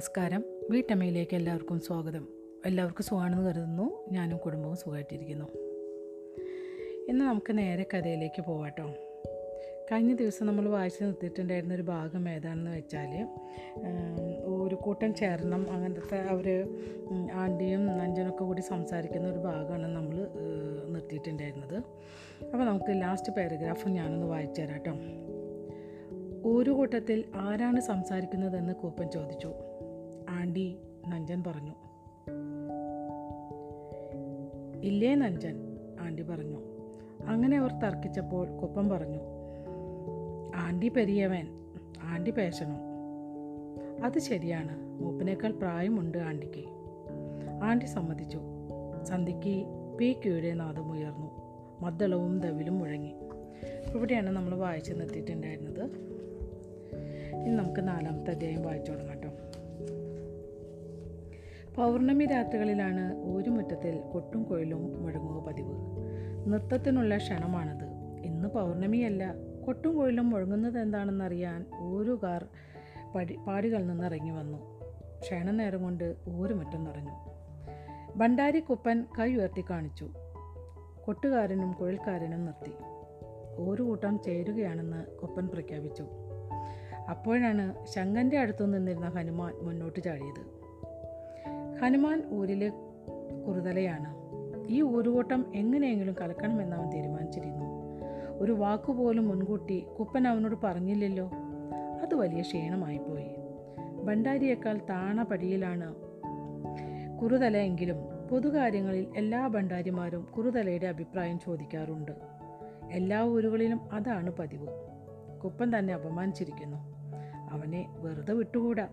നമസ്കാരം. വീട്ടമ്മയിലേക്ക് എല്ലാവർക്കും സ്വാഗതം. എല്ലാവർക്കും സുഖമാണെന്ന് കരുതുന്നു. ഞാനും കുടുംബവും സുഖമായിട്ടിരിക്കുന്നു. ഇന്ന് നമുക്ക് നേരെ കഥയിലേക്ക് പോവാട്ടോ. കഴിഞ്ഞ ദിവസം നമ്മൾ വായിച്ചു നിർത്തിയിട്ടുണ്ടായിരുന്ന ഒരു ഭാഗം ഏതാണെന്ന് വെച്ചാൽ ഒരു കൂട്ടം ചേരണം അങ്ങനത്തെ അവർ ആണ്ടിയും നഞ്ചനൊക്കെ കൂടി സംസാരിക്കുന്ന ഒരു ഭാഗമാണ് നമ്മൾ നിർത്തിയിട്ടുണ്ടായിരുന്നത്. അപ്പോൾ നമുക്ക് ലാസ്റ്റ് പാരഗ്രാഫ് ഞാനൊന്ന് വായിച്ചു തരാം കേട്ടോ ഒരു കൂട്ടത്തിൽ ആരാണ് സംസാരിക്കുന്നതെന്ന് കൂപ്പൻ ചോദിച്ചു. ആന്റി നഞ്ചൻ പറഞ്ഞു. ഇല്ലേ നഞ്ചൻ ആന്റി പറഞ്ഞു. അങ്ങനെ അവർ തർക്കിച്ചപ്പോൾ കുപ്പം പറഞ്ഞു. ആന്റി പെരിയവൻ ആന്റി പേശണു അത് ശരിയാണ് മൂപ്പനേക്കാൾ പ്രായമുണ്ട് ആന്റിക്ക്. ആന്റി സമ്മതിച്ചു. സന്ധിക്ക് ക്യൂടെ നാദമുയർന്നു മദ്ദളവും ദവിലും മുഴങ്ങി. ഇവിടെയാണ് നമ്മൾ വായിച്ചു നിർത്തിയിട്ടുണ്ടായിരുന്നത് ഇനി നമുക്ക് നാലാമത്തെ അധ്യായം വായിച്ചു തുടങ്ങാം. പൗർണമി രാത്രികളിലാണ് ഊരുമുറ്റത്തിൽ കൊട്ടും കൊയിലും മുഴങ്ങുക പതിവ്. നൃത്തത്തിനുള്ള ക്ഷണമാണത്. ഇന്ന് പൗർണമിയല്ല. കൊട്ടും കൊയിലും മുഴങ്ങുന്നത് എന്താണെന്നറിയാൻ ഊരുകാർ പടി പാടികളിൽ നിന്ന് ഇറങ്ങി വന്നു. ക്ഷണനേരം കൊണ്ട് ഊരുമുറ്റം നിറഞ്ഞു. ഭണ്ഡാരിക്കുപ്പൻ കൈ ഉയർത്തി കാണിച്ചു. കൊട്ടുകാരനും കുഴൽക്കാരനും നിർത്തി. ഒരു കൂട്ടം ചേരുകയാണെന്ന് കുപ്പൻ പ്രഖ്യാപിച്ചു. അപ്പോഴാണ് ശങ്കന്റെ അടുത്തു നിന്നിരുന്ന ഹനുമാൻ മുന്നോട്ട് ചാടിയത്. ഹനുമാൻ ഊരിലെ കുറുതലയാണ്. ഈ ഊരുകൂട്ടം എങ്ങനെയെങ്കിലും കലക്കണമെന്ന് അവൻ തീരുമാനിച്ചിരുന്നു. ഒരു വാക്കുപോലും മുൻകൂട്ടി കുപ്പൻ അവനോട് പറഞ്ഞില്ലല്ലോ. അത് വലിയ ക്ഷീണമായിപ്പോയി. ഭണ്ഡാരിയേക്കാൾ താണ പടിയിലാണ് കുറുതല എങ്കിലും പൊതുകാര്യങ്ങളിൽ എല്ലാ ഭണ്ഡാരിമാരും കുറുതലയുടെ അഭിപ്രായം ചോദിക്കാറുണ്ട്. എല്ലാ ഊരുകളിലും അതാണ് പതിവ്. കുപ്പൻ തന്നെ അപമാനിച്ചിരിക്കുന്നു. അവനെ വെറുതെ വിട്ടുകൂടാ?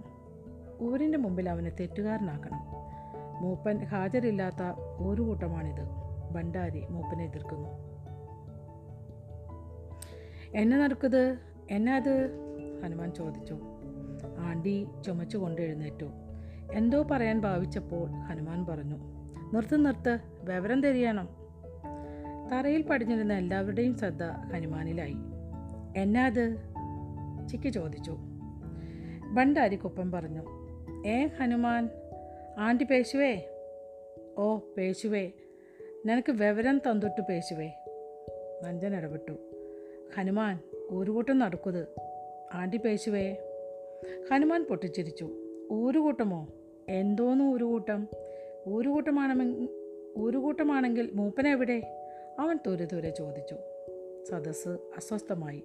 ഊരിന്റെ മുമ്പിൽ അവനെ തെറ്റുകാരനാക്കണം. മൂപ്പൻ ഹാജരില്ലാത്ത ഒരു കൂട്ടമാണിത്. ഭണ്ഡാരി മൂപ്പനെ എതിർക്കുന്നു. എന്നെ നടക്കുന്നത് എന്നെ അത്? ഹനുമാൻ ചോദിച്ചു. ആണ്ടി ചുമച്ചുകൊണ്ട് എഴുന്നേറ്റു. എന്തോ പറയാൻ ഭാവിച്ചപ്പോൾ ഹനുമാൻ പറഞ്ഞു. നിർത്ത് നിർത്ത്. വിവരം തരിയണം. തറയിൽ പടിഞ്ഞിരുന്ന എല്ലാവരുടെയും ശ്രദ്ധ ഹനുമാനിലായി. എന്നാ അത്? ചിക്കി ചോദിച്ചു. ഭണ്ഡാരിക്കൊപ്പം പറഞ്ഞു. ഏ ഹനുമാൻ ആന്റി പേശുവേ? ഓ പേശുവേ. നിനക്ക് വിവരം തന്നിട്ട് പേശുവേ. നഞ്ചൻ ഇടപെട്ടു. ഹനുമാൻ ഊരുകൂട്ടം നടക്കുത് ആന്റി പേശുവേ. ഹനുമാൻ പൊട്ടിച്ചിരിച്ചു. ഊരുകൂട്ടമോ എന്തോന്ന് ഊരുകൂട്ടം ഊരുകൂട്ടമാണെങ്കിൽ ഊരുകൂട്ടമാണെങ്കിൽ മൂപ്പനെവിടെ അവൻ തുരെ തുരെ ചോദിച്ചു. സദസ്സ് അസ്വസ്ഥമായി.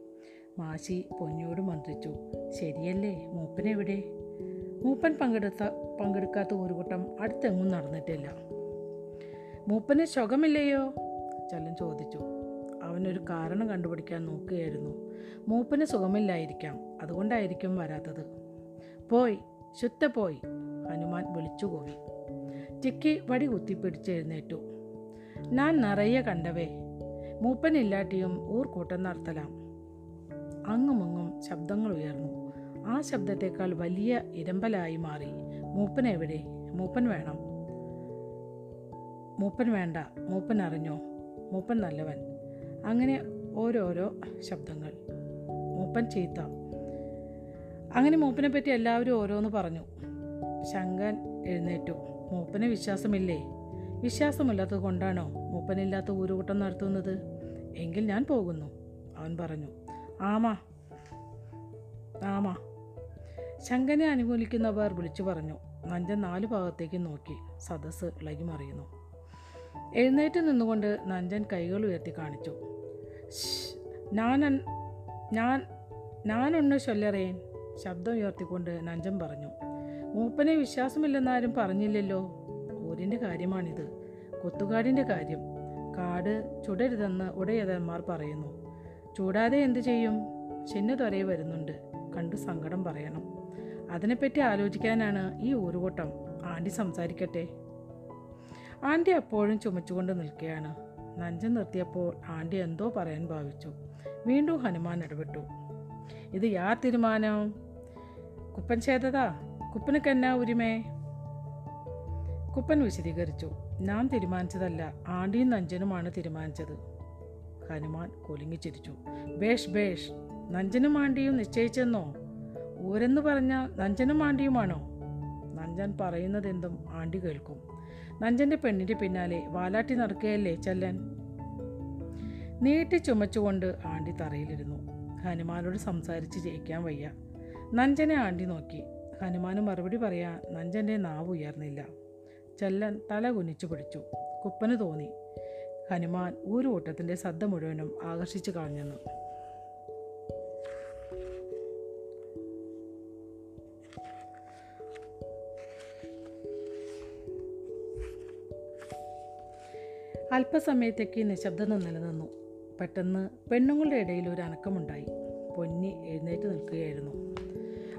മാശി പൊന്നിയോട് മന്ത്രിച്ചു. ശരിയല്ലേ? മൂപ്പനെവിടെ മൂപ്പൻ പങ്കെടുത്ത പങ്കെടുക്കാത്ത ഊരുകൂട്ടം അടുത്തെങ്ങും നടന്നിട്ടില്ല. മൂപ്പന് ശുഖമില്ലയോ ചലൻ ചോദിച്ചു. അവനൊരു കാരണം കണ്ടുപിടിക്കാൻ നോക്കുകയായിരുന്നു. മൂപ്പന് സുഖമില്ലായിരിക്കാം. അതുകൊണ്ടായിരിക്കും വരാത്തത്. പോയി. ശുദ്ധ പോയി. ഹനുമാൻ വിളിച്ചു കൂവി ചിക്കി വടി കുത്തിപ്പിടിച്ചെഴുന്നേറ്റു. ഞാൻ നിറയെ കണ്ടവേ. മൂപ്പനില്ലാട്ടിയും ഊർക്കൂട്ടം നടത്തലാം. അങ്ങുമങ്ങും ശബ്ദങ്ങൾ ഉയർന്നു. ആ ശബ്ദത്തേക്കാൾ വലിയ ഇരമ്പലായി മാറി. മൂപ്പൻ എവിടെ? മൂപ്പൻ വേണം. മൂപ്പൻ വേണ്ട. മൂപ്പൻ അറിഞ്ഞോ? മൂപ്പൻ നല്ലവൻ. അങ്ങനെ ഓരോരോ ശബ്ദങ്ങൾ. മൂപ്പൻ ചീത്ത. അങ്ങനെ മൂപ്പനെ പറ്റി എല്ലാവരും ഓരോന്ന് പറഞ്ഞു. ശങ്കൻ എഴുന്നേറ്റു. മൂപ്പന് വിശ്വാസമില്ലേ? വിശ്വാസമില്ലാത്തത് കൊണ്ടാണോ മൂപ്പനില്ലാത്ത ഊരുകൂട്ടം നടത്തുന്നത്? എങ്കിൽ ഞാൻ പോകുന്നു. അവൻ പറഞ്ഞു. ആമാ. ആമാ. ശങ്കനെ അനുകൂലിക്കുന്നവർ വിളിച്ചു പറഞ്ഞു. നഞ്ചൻ നാലു ഭാഗത്തേക്ക് നോക്കി. സദസ്സ് ഇളകി മറിയുന്നു എഴുന്നേറ്റ് നിന്നുകൊണ്ട് നഞ്ചൻ കൈകൾ ഉയർത്തി കാണിച്ചു. ഞാൻ ഞാൻ ഞാനൊന്ന് ചൊല്ലറേൻ ശബ്ദം ഉയർത്തിക്കൊണ്ട് നഞ്ചൻ പറഞ്ഞു. മൂപ്പനെ വിശ്വാസമില്ലെന്നാരും പറഞ്ഞില്ലല്ലോ. ഊരിന്റെ കാര്യമാണിത്. കൊത്തുകാടിന്റെ കാര്യം. കാട് ചുടരുതെന്ന് ഉടയതന്മാർ പറയുന്നു. ചൂടാതെ എന്തു ചെയ്യും? ചിന്നതൊരേ വരുന്നുണ്ട്. കണ്ടു സങ്കടം പറയണം. അതിനെപ്പറ്റി ആലോചിക്കാനാണ് ഈ ഊരുകൂട്ടം ആന്റി സംസാരിക്കട്ടെ. ആന്റി അപ്പോഴും ചുമച്ചുകൊണ്ട് നിൽക്കുകയാണ്. നഞ്ചൻ നിർത്തിയപ്പോൾ ആന്റി എന്തോ പറയാൻ ഭാവിച്ചു. വീണ്ടും ഹനുമാൻ ഇടപെട്ടു. ഇത് യാർ തീരുമാനം? കുപ്പൻ ചെയ്തതാ കുപ്പനക്ക് എന്നാ ഉരിമേ? കുപ്പൻ വിശദീകരിച്ചു. ഞാൻ തീരുമാനിച്ചതല്ല ആണ്ടിയും നഞ്ചനുമാണ് തീരുമാനിച്ചത്. ഹനുമാൻ കൊലിങ്ങിച്ചിരിച്ചു. ബേഷ് ബേഷ് നഞ്ചനും ആണ്ടിയും നിശ്ചയിച്ചെന്നോ? ഊരെന്ന് പറഞ്ഞ നഞ്ചനും ആണ്ടിയുമാണോ? നഞ്ചൻ പറയുന്നതെന്തും ആണ്ടി കേൾക്കും. നഞ്ചന്റെ പെണ്ണിന്റെ പിന്നാലെ വാലാട്ടി നടക്കുകയല്ലേ ചെല്ലൻ? നീട്ടി ചുമച്ചുകൊണ്ട് ആണ്ടി തറയിലിരുന്നു. ഹനുമാനോട് സംസാരിച്ച് ജയിക്കാൻ വയ്യ. നഞ്ചനെ ആണ്ടി നോക്കി. ഹനുമാന് മറുപടി പറയാൻ നഞ്ചന്റെ നാവ് ഉയർന്നില്ല. ചെല്ലൻ തല കുനിച്ചു പിടിച്ചു. കുപ്പന് തോന്നി. ഹനുമാൻ ഊരുകൂട്ടത്തിന്റെ ശ്രദ്ധ മുഴുവനും ആകർഷിച്ചു കളഞ്ഞെന്ന്. അല്പസമയത്തേക്ക് നിശബ്ദത നിലനിന്നു. പെട്ടെന്ന് പെണ്ണുങ്ങളുടെ ഇടയിൽ ഒരു അനക്കമുണ്ടായി. പൊന്നി എഴുന്നേറ്റ് നിൽക്കുകയായിരുന്നു.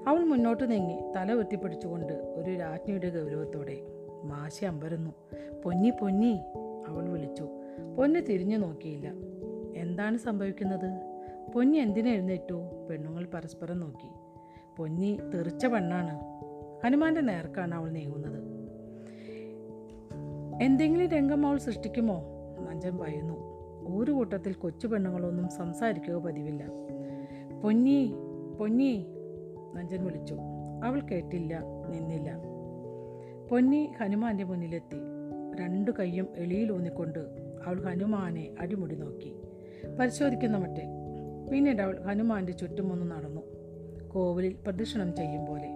അവൾ മുന്നോട്ട് നീങ്ങി തല ഉയർത്തിപ്പിടിച്ചുകൊണ്ട് ഒരു രാജ്ഞിയുടെ ഗൗരവത്തോടെ മാശി അമ്പരന്നു. പൊന്നി പൊന്നി അവൾ വിളിച്ചു. പൊന്നി തിരിഞ്ഞു നോക്കിയില്ല. എന്താണ് സംഭവിക്കുന്നത്? പൊന്നി എന്തിനെഴുന്നേറ്റു പെണ്ണുങ്ങൾ പരസ്പരം നോക്കി. പൊന്നി തെറിച്ച പെണ്ണാണ്. ഹനുമാന്റെ നേർക്കാണ് അവൾ നീങ്ങുന്നത്. എന്തെങ്കിലും രംഗം അവൾ സൃഷ്ടിക്കുമോ? നഞ്ചൻ ഭയന്നു ഒരു കൂട്ടത്തിൽ കൊച്ചു പെണ്ണുങ്ങളൊന്നും സംസാരിക്കുക പതിവില്ല. പൊന്നി പൊന്നി നഞ്ചൻ വിളിച്ചു. അവൾ കേട്ടില്ല നിന്നില്ല. പൊന്നി ഹനുമാന്റെ മുന്നിലെത്തി. രണ്ടു കൈയും എളിയിൽ ഊന്നിക്കൊണ്ട് അവൾ ഹനുമാനെ അടിമുടി നോക്കി. പരിശോധിക്കുന്ന മട്ടെ. പിന്നീട് അവൾ ഹനുമാന്റെ ചുറ്റുമൊന്ന് നടന്നു. കോവിലിൽ പ്രദക്ഷിണം ചെയ്യും പോലെ.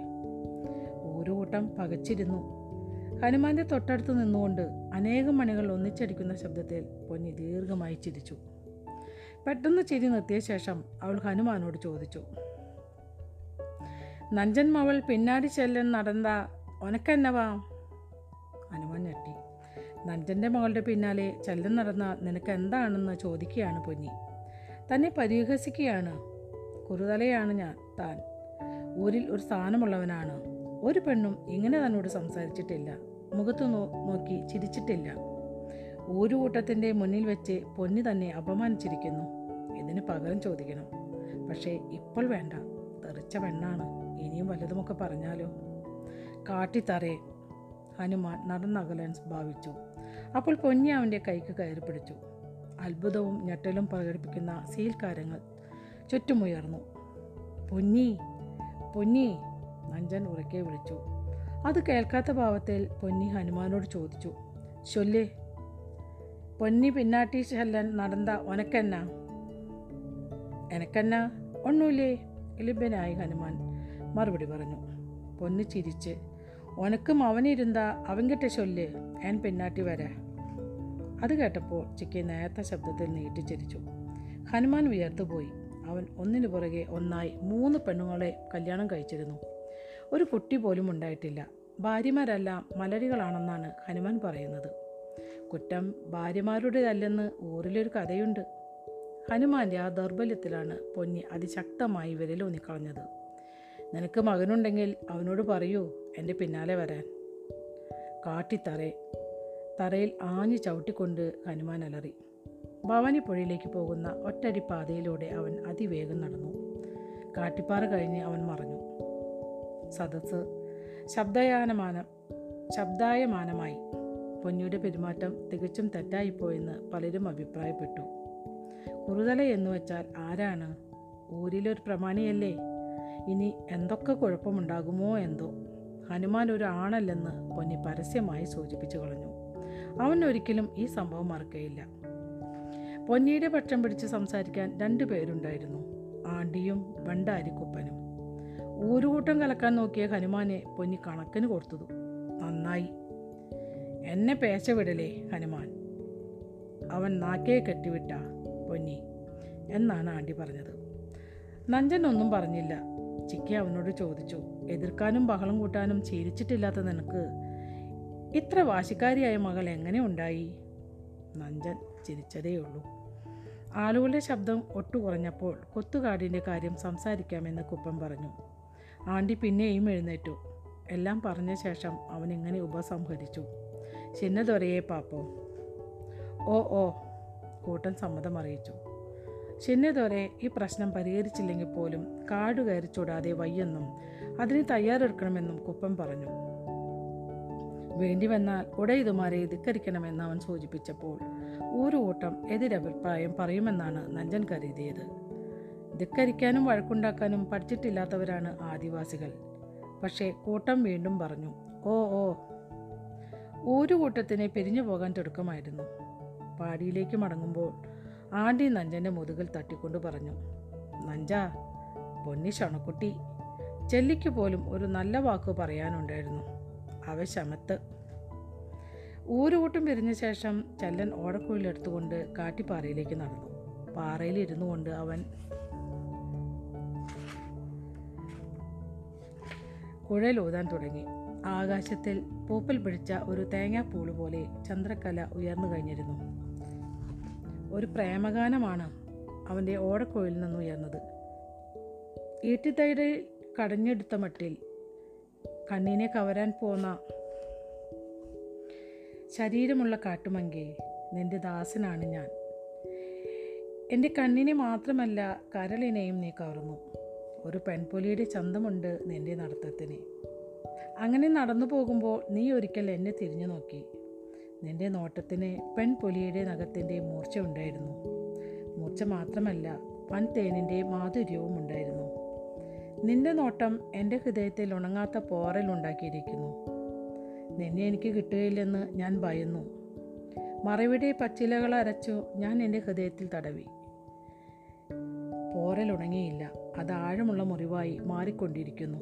ഒരു കൂട്ടം പകച്ചിരുന്നു. ഹനുമാന്റെ തൊട്ടടുത്ത് നിന്നുകൊണ്ട് അനേകം മണികൾ ഒന്നിച്ചടിക്കുന്ന ശബ്ദത്തിൽ പൊന്നി ദീർഘമായി ചിരിച്ചു. പെട്ടെന്ന് ചിരി നിർത്തിയ ശേഷം അവൾ ഹനുമാനോട് ചോദിച്ചു നഞ്ചൻ മവൾ പിന്നാടി ചെല്ലൻ നടന്ന ഒനക്കെന്നവാ? ഹനുമാൻ ഞെട്ടി നഞ്ചന്റെ മകളുടെ പിന്നാലെ ചെല്ലൻ നടന്ന നിനക്ക് എന്താണെന്ന് ചോദിക്കുകയാണ് പൊന്നി. തന്നെ പരിഹസിക്കുകയാണ്. കുറുതലയാണ് ഞാൻ താൻ. ഊരിൽ ഒരു സ്ഥാനമുള്ളവനാണ്. ഒരു പെണ്ണും ഇങ്ങനെ തന്നോട് സംസാരിച്ചിട്ടില്ല. മുഖത്തു നോ നോക്കി ചിരിച്ചിട്ടില്ല. ഒരു കൂട്ടത്തിന്റെ മുന്നിൽ വെച്ച് പൊന്നി തന്നെ അപമാനിച്ചിരിക്കുന്നു. ഇതിന് പകരം ചോദിക്കണം. പക്ഷേ ഇപ്പോൾ വേണ്ട. തെറിച്ച പെണ്ണാണ്. ഇനിയും വല്ലതുമൊക്കെ പറഞ്ഞാലോ? കാട്ടിത്തറേ. ഹനുമാൻ നടന്നകലാൻ ഭാവിച്ചു. അപ്പോൾ പൊന്നി അവന്റെ കൈക്ക് കയറി പിടിച്ചു. അത്ഭുതവും ഞെട്ടലും പ്രകടിപ്പിക്കുന്ന സീൽക്കാരങ്ങൾ ചുറ്റുമുയർന്നു. പൊന്നി പൊന്നി നഞ്ചൻ ഉറക്കെ വിളിച്ചു. അത് കേൾക്കാത്ത ഭാവത്തിൽ പൊന്നി ഹനുമാനോട് ചോദിച്ചു ചൊല്ലേ പൊന്നി പിന്നാട്ടി ചെല്ലൻ നടന്ന ഒനക്കെന്ന? എനക്കെന്ന? ഒന്നുമില്ലേ എലിബനായി ഹനുമാൻ മറുപടി പറഞ്ഞു. പൊന്നു ചിരിച്ച് ഉനക്കും അവനിരുന്ന അവൻകിട്ട ചൊല്ല് ഞാൻ പിന്നാട്ടി വരാ? അത് കേട്ടപ്പോൾ ചിക്കി നേരത്തെ ശബ്ദത്തിൽ നീട്ടിച്ചിരിച്ചു ഹനുമാൻ ഉയർത്തുപോയി അവൻ ഒന്നിനു പുറകെ ഒന്നായി മൂന്ന് പെണ്ണുങ്ങളെ കല്യാണം കഴിച്ചിരുന്നു. ഒരു കുട്ടി പോലും ഉണ്ടായിട്ടില്ല. ഭാര്യമാരെല്ലാം മലരികളാണെന്നാണ് ഹനുമാൻ പറയുന്നത്. കുറ്റം ഭാര്യമാരുടേതല്ലെന്ന് ഊരിലൊരു കഥയുണ്ട്. ഹനുമാന്റെ ആ ദൗർബല്യത്തിലാണ് പൊന്നി അതിശക്തമായി വിരലൂന്നിക്കളഞ്ഞത് നിനക്ക് മകനുണ്ടെങ്കിൽ അവനോട് പറയൂ എന്റെ പിന്നാലെ വരാൻ. കാട്ടിത്തറേ. തറയിൽ ആഞ്ഞു ചവിട്ടിക്കൊണ്ട് ഹനുമാൻ അലറി. ഭവാനിപ്പുഴയിലേക്ക് പോകുന്ന ഒറ്റടി പാതയിലൂടെ അവൻ അതിവേഗം നടന്നു. കാട്ടിപ്പാറ കഴിഞ്ഞ് അവൻ മറഞ്ഞു. സദസ് ശബ്ദയാനമാനം ശബ്ദായമാനമായി. പൊന്നിയുടെ പെരുമാറ്റം തികച്ചും തെറ്റായിപ്പോയെന്ന് പലരും അഭിപ്രായപ്പെട്ടു. കുറുതല എന്ന് വെച്ചാൽ ആരാണ്? ഊരിലൊരു പ്രമാണിയല്ലേ? ഇനി എന്തൊക്കെ കുഴപ്പമുണ്ടാകുമോ എന്തോ. ഹനുമാൻ ഒരു ആണല്ലെന്ന് പൊന്നി പരസ്യമായി സൂചിപ്പിച്ചു കളഞ്ഞു. അവൻ ഒരിക്കലും ഈ സംഭവം മറക്കയില്ല. പൊന്നിയുടെ പക്ഷം പിടിച്ച് സംസാരിക്കാൻ രണ്ടു പേരുണ്ടായിരുന്നു. ആണ്ടിയും ഭണ്ഡാരിക്കുപ്പനും ഊരുകൂട്ടം കലക്കാൻ നോക്കിയ ഹനുമാനെ പൊന്നി കണക്കിന് കൊടുത്തതു. നന്നായി. എന്നെ പേശ വിടലേ ഹനുമാൻ. അവൻ നാക്കയെ കെട്ടിവിട്ട പൊന്നി എന്നാണ് ആണ്ടി പറഞ്ഞത്. നഞ്ചൻ ഒന്നും പറഞ്ഞില്ല. ചിക്കി അവനോട് ചോദിച്ചു എതിർക്കാനും ബഹളം കൂട്ടാനും ശീലിച്ചിട്ടില്ലാത്ത നിനക്ക് ഇത്ര വാശിക്കാരിയായ മകൾ എങ്ങനെ ഉണ്ടായി? നഞ്ചൻ ചിരിച്ചതേയുള്ളൂ ആളുകളുടെ ശബ്ദം ഒട്ടു കുറഞ്ഞപ്പോൾ കൊത്തുകാടിന്റെ കാര്യം സംസാരിക്കാമെന്ന് കുപ്പം പറഞ്ഞു. ആണ്ടി പിന്നെയും എഴുന്നേറ്റു. എല്ലാം പറഞ്ഞ ശേഷം അവൻ ഇങ്ങനെ ഉപസംഹരിച്ചു. ചിന്നതൊരയെ പാപ്പോ. ഓ ഓ കൂട്ടൻ സമ്മതം അറിയിച്ചു. ചിന്നതൊരെ ഈ പ്രശ്നം പരിഹരിച്ചില്ലെങ്കിൽ പോലും കാട് കയറി ചൂടാതെ വയ്യെന്നും അതിന് തയ്യാറെടുക്കണമെന്നും കുപ്പൻ പറഞ്ഞു. വേണ്ടി വന്നാൽ ഉടയിതുമാരെ ധിക്കരിക്കണമെന്ന് അവൻ സൂചിപ്പിച്ചപ്പോൾ ഒരു കൂട്ടം എതിരഭിപ്രായം പറയുമെന്നാണ് നഞ്ചൻ കരുതിയത്. ധിക്കരിക്കാനും വഴക്കുണ്ടാക്കാനും പഠിച്ചിട്ടില്ലാത്തവരാണ് ആദിവാസികൾ. പക്ഷേ കൂട്ടം വീണ്ടും പറഞ്ഞു ഓ ഓ. ഒരു കൂട്ടത്തിനെ പിരിഞ്ഞു പോകാൻ തിടുക്കമായിരുന്നു. പാടിയിലേക്ക് മടങ്ങുമ്പോൾ ആണ്ടി നഞ്ചന്റെ മുതുകിൽ തട്ടിക്കൊണ്ട് പറഞ്ഞു നഞ്ച പൊന്നി ഷണക്കുട്ടി ചെല്ലിക്ക് പോലും ഒരു നല്ല വാക്ക് പറയാനുണ്ടായിരുന്നു. അവ ശമത്ത്. ഊരുകൂട്ടം പിരിഞ്ഞ ശേഷം ചെല്ലൻ ഓടക്കുഴലെടുത്തുകൊണ്ട് കാട്ടിപ്പാറയിലേക്ക് നടന്നു. പാറയിൽ ഇരുന്നു കൊണ്ട് അവൻ കുഴലൂതാൻ തുടങ്ങി. ആകാശത്തിൽ പൂപ്പൽ പിടിച്ച ഒരു തേങ്ങാപ്പൂൾ പോലെ ചന്ദ്രക്കല ഉയർന്നു കഴിഞ്ഞിരുന്നു. ഒരു പ്രേമഗാനമാണ് അവന്റെ ഓടക്കുഴലിൽ നിന്ന് ഉയർന്നത്. ഈട്ടിത്തൈര് കടഞ്ഞെടുത്ത മട്ടിൽ കണ്ണിനെ കവരാൻ പോന്ന ശരീരമുള്ള കാട്ടുമങ്കെ നിന്റെ ദാസനാണ് ഞാൻ. എന്റെ കണ്ണിനെ മാത്രമല്ല കരളിനെയും നീ കവർന്നു. ഒരു പെൺപുലിയുടെ ചന്തമുണ്ട് നിന്റെ നടത്തത്തിന്. അങ്ങനെ നടന്നു പോകുമ്പോൾ നീ ഒരിക്കൽ എന്നെ തിരിഞ്ഞു നോക്കി. നിന്റെ നോട്ടത്തിന് പെൺപുലിയുടെ നഖത്തിന്റെ മൂർച്ച ഉണ്ടായിരുന്നു. മൂർച്ച മാത്രമല്ല വൻ തേനിന്റെ മാധുര്യവും ഉണ്ടായിരുന്നു. നിന്റെ നോട്ടം എന്റെ ഹൃദയത്തിൽ ഉണങ്ങാത്ത പോറൽ ഉണ്ടാക്കിയിരിക്കുന്നു. നിന്നെ എനിക്ക് കിട്ടുകയില്ലെന്ന് ഞാൻ ഭയന്നു. മറവിടെ പച്ചിലകൾ അരച്ചു ഞാൻ എന്റെ ഹൃദയത്തിൽ തടവി. പോറൽ ഉണങ്ങിയില്ല. അത് ആഴമുള്ള മുറിവായി മാറിക്കൊണ്ടിരിക്കുന്നു.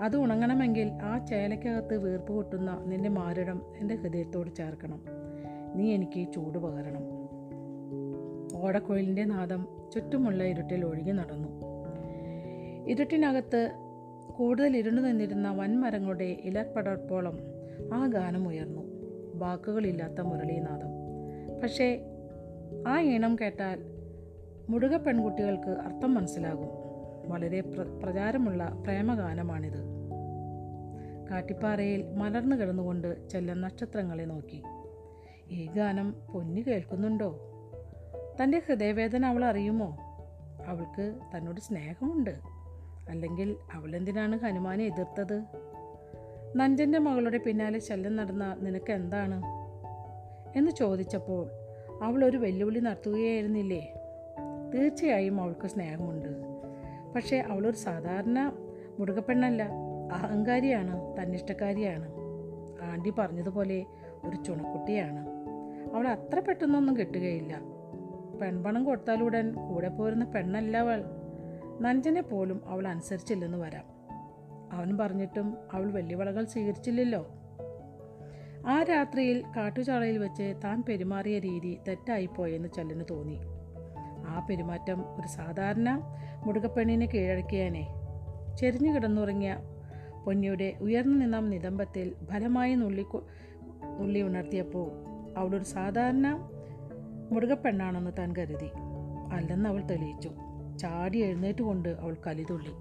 അത് ഉണങ്ങണമെങ്കിൽ ആ ചേലക്കകത്ത് വീർപ്പ് കൊട്ടുന്ന നിന്റെ മാരടം എന്റെ ഹൃദയത്തോട് ചേർക്കണം. നീ എനിക്ക് ചൂട് പകരണം. ഓടക്കുഴലിന്റെ നാദം ചുറ്റുമുള്ള ഇരുട്ടിൽ ഒഴുകി നടന്നു. ഇരുട്ടിനകത്ത് കൂടുതൽ ഇരുണ്ടു നിന്നിരുന്ന വൻമരങ്ങളുടെ ഇലപ്പടർപ്പോളം ആ ഗാനം ഉയർന്നു. വാക്കുകളില്ലാത്ത മുരളീനാദം പക്ഷേ ആ ഈണം കേട്ടാൽ മുടുക പെൺകുട്ടികൾക്ക് അർത്ഥം മനസ്സിലാകും. വളരെ പ്ര പ്രചാരമുള്ള പ്രേമഗാനമാണിത്. കാട്ടിപ്പാറയിൽ മലർന്നു കിടന്നുകൊണ്ട് ചെല്ല നക്ഷത്രങ്ങളെ നോക്കി. ഈ ഗാനം പൊന്നു കേൾക്കുന്നുണ്ടോ? തന്റെ ഹൃദയവേദന അവൾ അറിയുമോ? അവൾക്ക് തന്നോട് സ്നേഹമുണ്ട്. അല്ലെങ്കിൽ അവളെന്തിനാണ് ഹനുമാനെ എതിർത്തത്? നഞ്ചന്റെ മകളുടെ പിന്നാലെ ശല്യം നടന്ന നിനക്ക് എന്താണ്? എന്ന് ചോദിച്ചപ്പോൾ അവൾ ഒരു വെല്ലുവിളി നടത്തുകയായിരുന്നില്ലേ? തീർച്ചയായും അവൾക്ക് സ്നേഹമുണ്ട്. പക്ഷേ അവളൊരു സാധാരണ മുടുകപ്പെണ്ണല്ല അഹങ്കാരിയാണ് തന്നിഷ്ടക്കാരിയാണ്. ആണ്ടി പറഞ്ഞതുപോലെ ഒരു ചുണക്കുട്ടിയാണ്. അവൾ അത്ര പെട്ടെന്നൊന്നും കിട്ടുകയില്ല. പെൺപണം കൊടുത്താലുടൻ കൂടെ പോരുന്ന പെണ്ണല്ല അവൾ. നഞ്ചനെ പോലും അവൾ അനുസരിച്ചില്ലെന്ന് വരാം. അവൻ പറഞ്ഞിട്ടും അവൾ വെള്ളിവളകൾ സ്വീകരിച്ചില്ലല്ലോ. ആ രാത്രിയിൽ കാട്ടുചാളയിൽ വെച്ച് താൻ പെരുമാറിയ രീതി തെറ്റായിപ്പോയെന്ന് ചല്ലന് തോന്നി. ആ പെരുമാറ്റം ഒരു സാധാരണ മുടുകപ്പെണ്ണിനെ കീഴടക്കിയാനെ. ചെരിഞ്ഞു കിടന്നുറങ്ങിയ പൊന്നിയുടെ ഉയർന്നു നിന്ന നിതംബത്തിൽ ഫലമായി നുള്ളി നുള്ളി ഉണർത്തിയപ്പോൾ അവളൊരു സാധാരണ മുടുകപ്പെണ്ണാണെന്ന് താൻ കരുതി. അല്ലെന്ന് അവൾ തെളിയിച്ചു. ചാടി എഴുന്നേറ്റുകൊണ്ട് അവൾ കലിതുള്ളി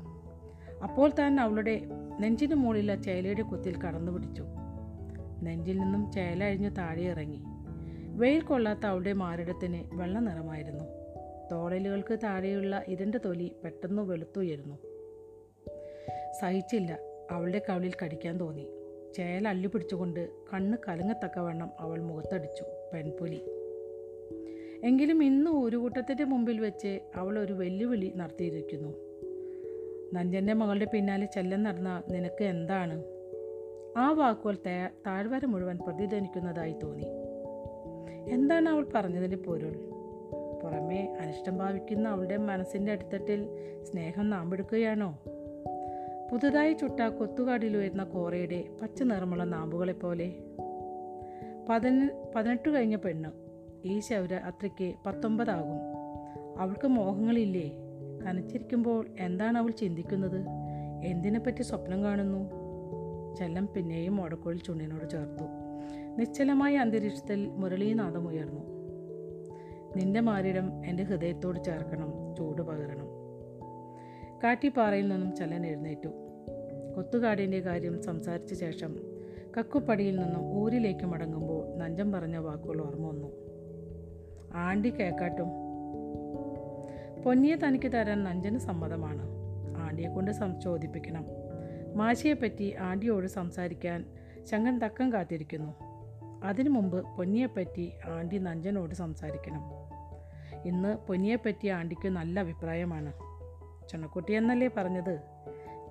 അപ്പോൾ താൻ അവളുടെ നെഞ്ചിന് മുകളിലെ ചേലയുടെ കുത്തിൽ കടന്നു പിടിച്ചു. നെഞ്ചിൽ നിന്നും ചേല അഴിഞ്ഞ് താഴെ ഇറങ്ങി. വെയിൽ കൊള്ളാത്ത അവളുടെ മാറിടത്തിന് വെള്ള നിറമായിരുന്നു. തോളലുകൾക്ക് താഴെയുള്ള ഇരുണ്ട തൊലി പെട്ടെന്ന് വെളുത്തുയരുന്നു. സഹിച്ചില്ല. അവളുടെ കവിളിൽ കടിക്കാൻ തോന്നി. ചേല അള്ളി പിടിച്ചുകൊണ്ട് കണ്ണ് കലങ്ങത്തക്കവണ്ണം അവൾ മുഖത്തടിച്ചു. പെൺപുലി. എങ്കിലും ഇന്ന് ഒരു കൂട്ടത്തിന്റെ മുമ്പിൽ വെച്ച് അവൾ ഒരു വെല്ലുവിളി നടത്തിയിരിക്കുന്നു. നഞ്ചന്റെ മകളുടെ പിന്നാലെ ചെല്ലം നടന്ന നിനക്ക് എന്താണ്? ആ വാക്കുകൾ താഴ്വര മുഴുവൻ പ്രതിധ്വനിക്കുന്നതായി തോന്നി. എന്താണ് അവൾ പറഞ്ഞതിന്റെ പൊരുൾ? പുറമേ അനിഷ്ടം ഭാവിക്കുന്ന അവളുടെ മനസ്സിന്റെ അടിത്തട്ടിൽ സ്നേഹം നാമ്പെടുക്കുകയാണോ പുതുതായി ചുട്ട കൊത്തുകാടിൽ വരുന്ന കോറയുടെ പച്ച നിറമുള്ള നാമ്പുകളെപ്പോലെ പതിന പതിനെട്ട് കഴിഞ്ഞ പെണ്ണ്. ഈ ശൗരാത്രിക്ക് പത്തൊമ്പതാകും. അവൾക്ക് മോഹങ്ങളില്ലേ? തനിച്ചിരിക്കുമ്പോൾ എന്താണ് അവൾ ചിന്തിക്കുന്നത്? എന്തിനെപ്പറ്റി സ്വപ്നം കാണുന്നു? ചെല്ലം പിന്നെയും ഓടക്കോളിൽ ചുണ്ടിനോട് ചേർത്തു. നിശ്ചലമായ അന്തരീക്ഷത്തിൽ മുരളീനാഥം ഉയർന്നു. നിന്റെ മാരിടം എന്റെ ഹൃദയത്തോട് ചേർക്കണം ചൂട് പകരണം. കാട്ടിപ്പാറയിൽ നിന്നും ചലൻ എഴുന്നേറ്റു. കൊത്തുകാടിന്റെ കാര്യം സംസാരിച്ച ശേഷം കക്കുപ്പടിയിൽ നിന്നും ഊരിലേക്ക് മടങ്ങുമ്പോൾ നഞ്ചം പറഞ്ഞ വാക്കുകൾ ഓർമ്മ വന്നു. ആണ്ടി കേക്കാട്ടും. പൊന്നിയെ തനിക്ക് തരാൻ നഞ്ചന് സമ്മതമാണ്. ആണ്ടിയെ കൊണ്ട് ചോദിപ്പിക്കണം. മാഷിയെപ്പറ്റി ആണ്ടിയോട് സംസാരിക്കാൻ ശങ്കൻ തക്കം കാത്തിരിക്കുന്നു. അതിനു മുമ്പ് പൊന്നിയെപ്പറ്റി ആണ്ടി നഞ്ചനോട് സംസാരിക്കണം. ഇന്ന് പൊന്നിയെപ്പറ്റി ആണ്ടിക്ക് നല്ല അഭിപ്രായമാണ്. ചുണക്കുട്ടി എന്നല്ലേ പറഞ്ഞത്?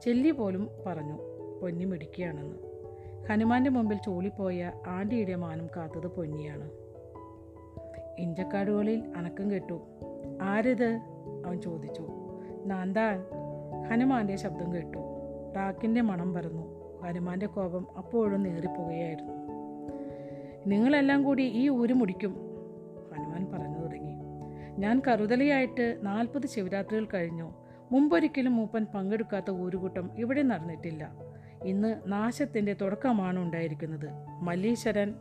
ചെല്ലി പോലും പറഞ്ഞു പൊന്നി മിടിക്കുകയാണെന്ന് ഹനുമാന്റെ മുമ്പിൽ ചൂളിപ്പോയ ആണ്ടിയുടെ മാനം കാത്തത് പൊന്നിയാണ്. ഇഞ്ചക്കാടുകളിൽ അനക്കം കെട്ടു. ആരിത്? അവൻ ചോദിച്ചു. നാന്താൻ ഹനുമാന്റെ ശബ്ദം കേട്ടു. റാക്കിന്റെ മണം പറന്നു ഹനുമാന്റെ കോപം അപ്പോഴും നേറിപ്പോകുകയായിരുന്നു. നിങ്ങളെല്ലാം കൂടി ഈ ഊര് മുടിക്കും ഹനുമാൻ പറഞ്ഞു. ഞാൻ കറുതലയായിട്ട് നാൽപ്പത് ശിവരാത്രികൾ കഴിഞ്ഞു. മുമ്പൊരിക്കലും മൂപ്പൻ പങ്കെടുക്കാത്ത ഊരുകൂട്ടം ഇവിടെ നടന്നിട്ടില്ല. ഇന്ന് നാശത്തിന്റെ തുടക്കമാണ് ഉണ്ടായിരിക്കുന്നത്. മല്ലീശ്വരൻ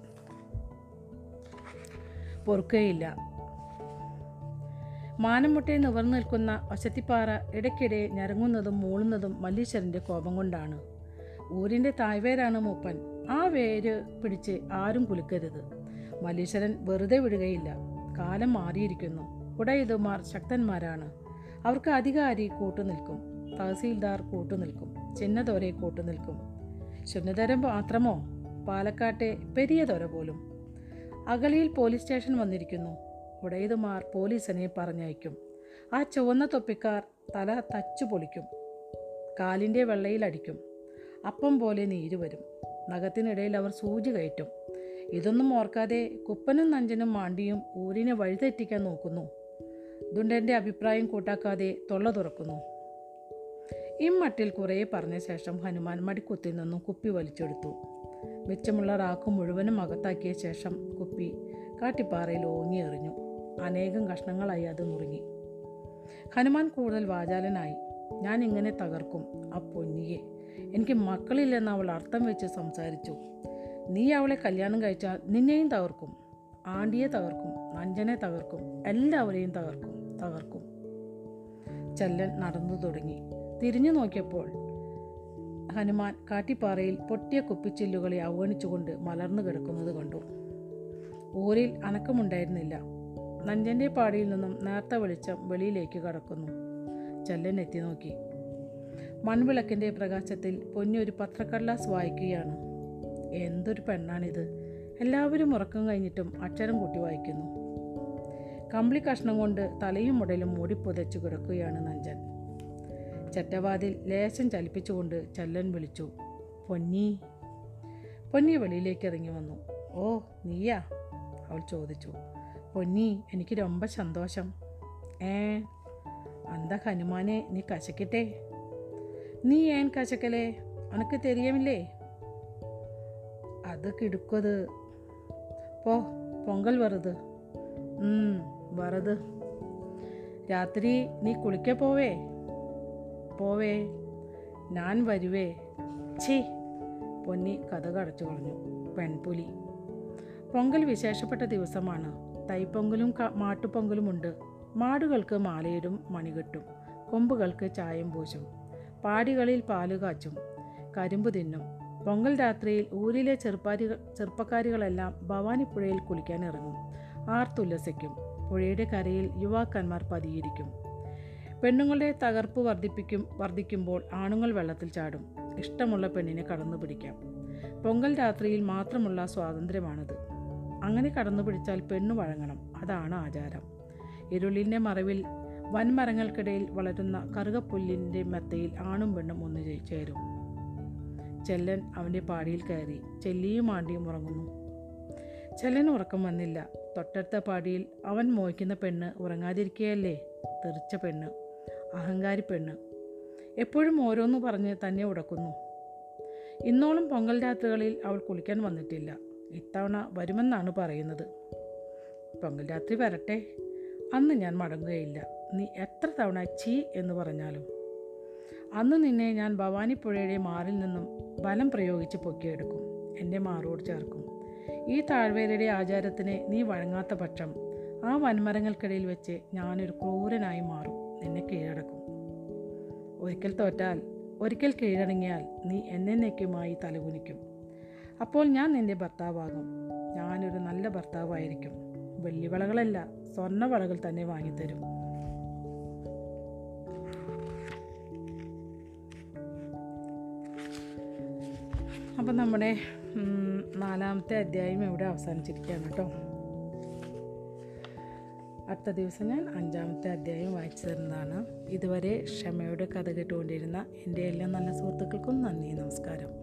പൊറുക്കുകയില്ല മാനമുട്ടെ നിവർന്നു നിൽക്കുന്ന ഒശത്തിപ്പാറ ഇടയ്ക്കിടെ ഞരങ്ങുന്നതും മൂളുന്നതും മല്ലീശ്വരന്റെ കോപം കൊണ്ടാണ്. ഊരിന്റെ തായ്വേരാണ് മൂപ്പൻ. ആ വേര് പിടിച്ച് ആരും കുലുക്കരുത്. മല്ലീശ്വരൻ വെറുതെ വിടുകയില്ല. കാലം മാറിയിരിക്കുന്നു. ഉടയുതുമാർ ശക്തന്മാരാണ്. അവർക്ക് അധികാരി കൂട്ടുനിൽക്കും തഹസീൽദാർ കൂട്ടുനിൽക്കും ചിന്നതോരെ കൂട്ടുനിൽക്കും ശുന്നതരം മാത്രമോ? പാലക്കാട്ടെ പെരിയ തൊര പോലും. അഗളിയിൽ പോലീസ് സ്റ്റേഷൻ വന്നിരിക്കുന്നു. ഉടയതുമാർ പോലീസിനെ പറഞ്ഞയക്കും. ആ ചുവന്ന തൊപ്പിക്കാർ തല തച്ചു പൊളിക്കും. കാലിന്റെ വെള്ളയിലടിക്കും അപ്പം പോലെ നീര് വരും. നഖത്തിനിടയിൽ അവർ സൂചി കയറ്റും. ഇതൊന്നും ഓർക്കാതെ കുപ്പനും നഞ്ചനും മാണ്ടിയും ഊരിനെ വഴിതെറ്റിക്കാൻ നോക്കുന്നു. ദുണ്ടന്റെ അഭിപ്രായം കൂട്ടാക്കാതെ തൊള്ള തുറക്കുന്നു. ഇമ്മട്ടിൽ കുറേ പറഞ്ഞ ശേഷം ഹനുമാൻ മടിക്കുത്തിൽ നിന്നും കുപ്പി വലിച്ചെടുത്തു. മിച്ചമുള്ള റാക്ക് മുഴുവനും അകത്താക്കിയ ശേഷം കുപ്പി കാട്ടിപ്പാറയിൽ ഓങ്ങി എറിഞ്ഞു. അനേകം കഷ്ണങ്ങളായി അത് മുറുങ്ങി. ഹനുമാൻ കൂടുതൽ വാചാലനായി. ഞാൻ ഇങ്ങനെ തകർക്കും ആ പൊന്നിയെ. എനിക്ക് മക്കളില്ലെന്ന് അവൾ അർത്ഥം വെച്ച് സംസാരിച്ചു. നീ അവളെ കല്യാണം കഴിച്ചാൽ നിന്നെയും തകർക്കും. ആണ്ടിയെ തകർക്കും നഞ്ചനെ തകർക്കും എല്ലാവരെയും തകർക്കും തകർക്കും. ചെല്ലൻ നടന്നു തുടങ്ങി. തിരിഞ്ഞു നോക്കിയപ്പോൾ ഹനുമാൻ കാട്ടിപ്പാറയിൽ പൊട്ടിയ കുപ്പിച്ചില്ലുകളെ അവഗണിച്ചുകൊണ്ട് മലർന്നു കിടക്കുന്നത് കണ്ടു. ഊരിൽ അനക്കമുണ്ടായിരുന്നില്ല. നഞ്ചന്റെ പാടിയിൽ നിന്നും നേർത്ത വെളിച്ചം വെളിയിലേക്ക് കടക്കുന്നു. ചെല്ലൻ എത്തി നോക്കി. മൺവിളക്കിന്റെ പ്രകാശത്തിൽ പൊന്നി ഒരു പത്രക്കടലാസ് വായിക്കുകയാണ്. എന്തൊരു പെണ്ണാണിത്? എല്ലാവരും ഉറക്കം കഴിഞ്ഞിട്ടും അക്ഷരം കൂട്ടി വായിക്കുന്നു. കമ്പിളി കഷ്ണം കൊണ്ട് തലയും മുടലും മൂടിപ്പുതച്ചു കിടക്കുകയാണ് നഞ്ചൻ. ചെറ്റവാതിൽ ലേശം ചലിപ്പിച്ചുകൊണ്ട് ചല്ലൻ വിളിച്ചു പൊന്നി. പൊന്നി വെളിയിലേക്ക് ഇറങ്ങി വന്നു. ഓ നീയാ? അവൾ ചോദിച്ചു. പൊന്നി എനിക്ക് രൊമ്പ സന്തോഷം. ഏ അന്ത ഹനുമാനെ നീ കശക്കിട്ടേ? നീ ഏൻ കശക്കലേ? അനക്ക് തെരിയമില്ലേ? അത് കിടുക്കത് പോ പൊങ്കൽ ഉം, വറുത്. രാത്രി നീ കുളിക്ക പോവേ? പോവേ. ഞാൻ വരുവേ. ഛീ. പൊന്നി കഥ കടച്ചു കളഞ്ഞു. പെൺപുലി. പൊങ്കൽ വിശേഷപ്പെട്ട ദിവസമാണ്. തൈപ്പൊങ്കലും മാട്ടുപൊങ്കലുമുണ്ട് മാടുകൾക്ക് മാലയിടും മണികെട്ടും കൊമ്പുകൾക്ക് ചായം പൂശും. പാടികളിൽ പാൽ കാച്ചും. കരിമ്പ് തിന്നും. പൊങ്കൽ രാത്രിയിൽ ഊരിലെ ചെറുപ്പാരി ചെറുപ്പക്കാരികളെല്ലാം ഭവാനിപ്പുഴയിൽ കുളിക്കാൻ ഇറങ്ങും ആർത്തുല്ലസിക്കും പുഴയുടെ കരയിൽ യുവാക്കന്മാർ പതിയിരിക്കും. പെണ്ണുങ്ങളുടെ തകർപ്പ് വർദ്ധിപ്പിക്കും വർദ്ധിക്കുമ്പോൾ ആണുങ്ങൾ വെള്ളത്തിൽ ചാടും. ഇഷ്ടമുള്ള പെണ്ണിനെ കടന്നു പിടിക്കാം. പൊങ്കൽ രാത്രിയിൽ മാത്രമുള്ള സ്വാതന്ത്ര്യമാണിത്. അങ്ങനെ കടന്നു പിടിച്ചാൽ പെണ്ണു വഴങ്ങണം. അതാണ് ആചാരം. ഇരുളിന്റെ മറവിൽ വൻമരങ്ങൾക്കിടയിൽ വളരുന്ന കറുകപ്പുല്ലിന്റെ മെത്തയിൽ ആണും പെണ്ണും ഒന്നു ചേരും. ചെല്ലൻ അവന്റെ പാടിയിൽ കയറി ചെല്ലിയും ആണ്ടിയും ഉറങ്ങുന്നു. ചെല്ലൻ ഉറക്കം വന്നില്ല. തൊട്ടടുത്ത പാടിയിൽ അവൻ മോഹിക്കുന്ന പെണ്ണ് ഉറങ്ങാതിരിക്കുകയല്ലേ തെറിച്ച പെണ്ണ്. അഹങ്കാരി പെണ്ണ്. എപ്പോഴും ഓരോന്ന് പറഞ്ഞ് തന്നെ ഉടക്കുന്നു. ഇന്നോളം പൊങ്കൽ രാത്രികളിൽ അവൾ കുളിക്കാൻ വന്നിട്ടില്ല. ഇത്തവണ വരുമെന്നാണ് പറയുന്നത്. പൊങ്കൽ രാത്രി വരട്ടെ. അന്ന് ഞാൻ മടങ്ങുകയില്ല. നീ എത്ര തവണ ചീ എന്ന് പറഞ്ഞാലും. അന്ന് നിന്നെ ഞാൻ ഭവാനിപ്പുഴയുടെ മാറിൽ നിന്നും ബലം പ്രയോഗിച്ച് പൊക്കിയെടുക്കും. എന്റെ മാറോട് ചേർക്കും. ഈ താഴ്വേരയുടെ ആചാരത്തിന് നീ വഴങ്ങാത്ത പക്ഷം ആ വൻമരങ്ങൾക്കിടയിൽ വെച്ച് ഞാനൊരു ക്രൂരനായി മാറും. നിന്നെ കീഴടക്കും. ഒരിക്കൽ തോറ്റാൽ ഒരിക്കൽ കീഴടങ്ങിയാൽ നീ എന്നേക്കുമായി തലകുനിക്കും. അപ്പോൾ ഞാൻ നിന്റെ ഭർത്താവാകും. ഞാനൊരു നല്ല ഭർത്താവായിരിക്കും. വെള്ളിവളകളല്ല സ്വർണവളകൾ തന്നെ വാങ്ങിത്തരും. അപ്പം നമ്മുടെ നാലാമത്തെ അധ്യായം ഇവിടെ അവസാനിച്ചിരിക്കുകയാണ് കേട്ടോ. അടുത്ത ദിവസം ഞാൻ അഞ്ചാമത്തെ അധ്യായം വായിച്ചു തരുന്നതാണ്. ഇതുവരെ ക്ഷമയുടെ കഥ കേട്ടുകൊണ്ടിരുന്ന എന്റെ എല്ലാ നല്ല സുഹൃത്തുക്കൾക്കും നന്ദി നമസ്കാരം.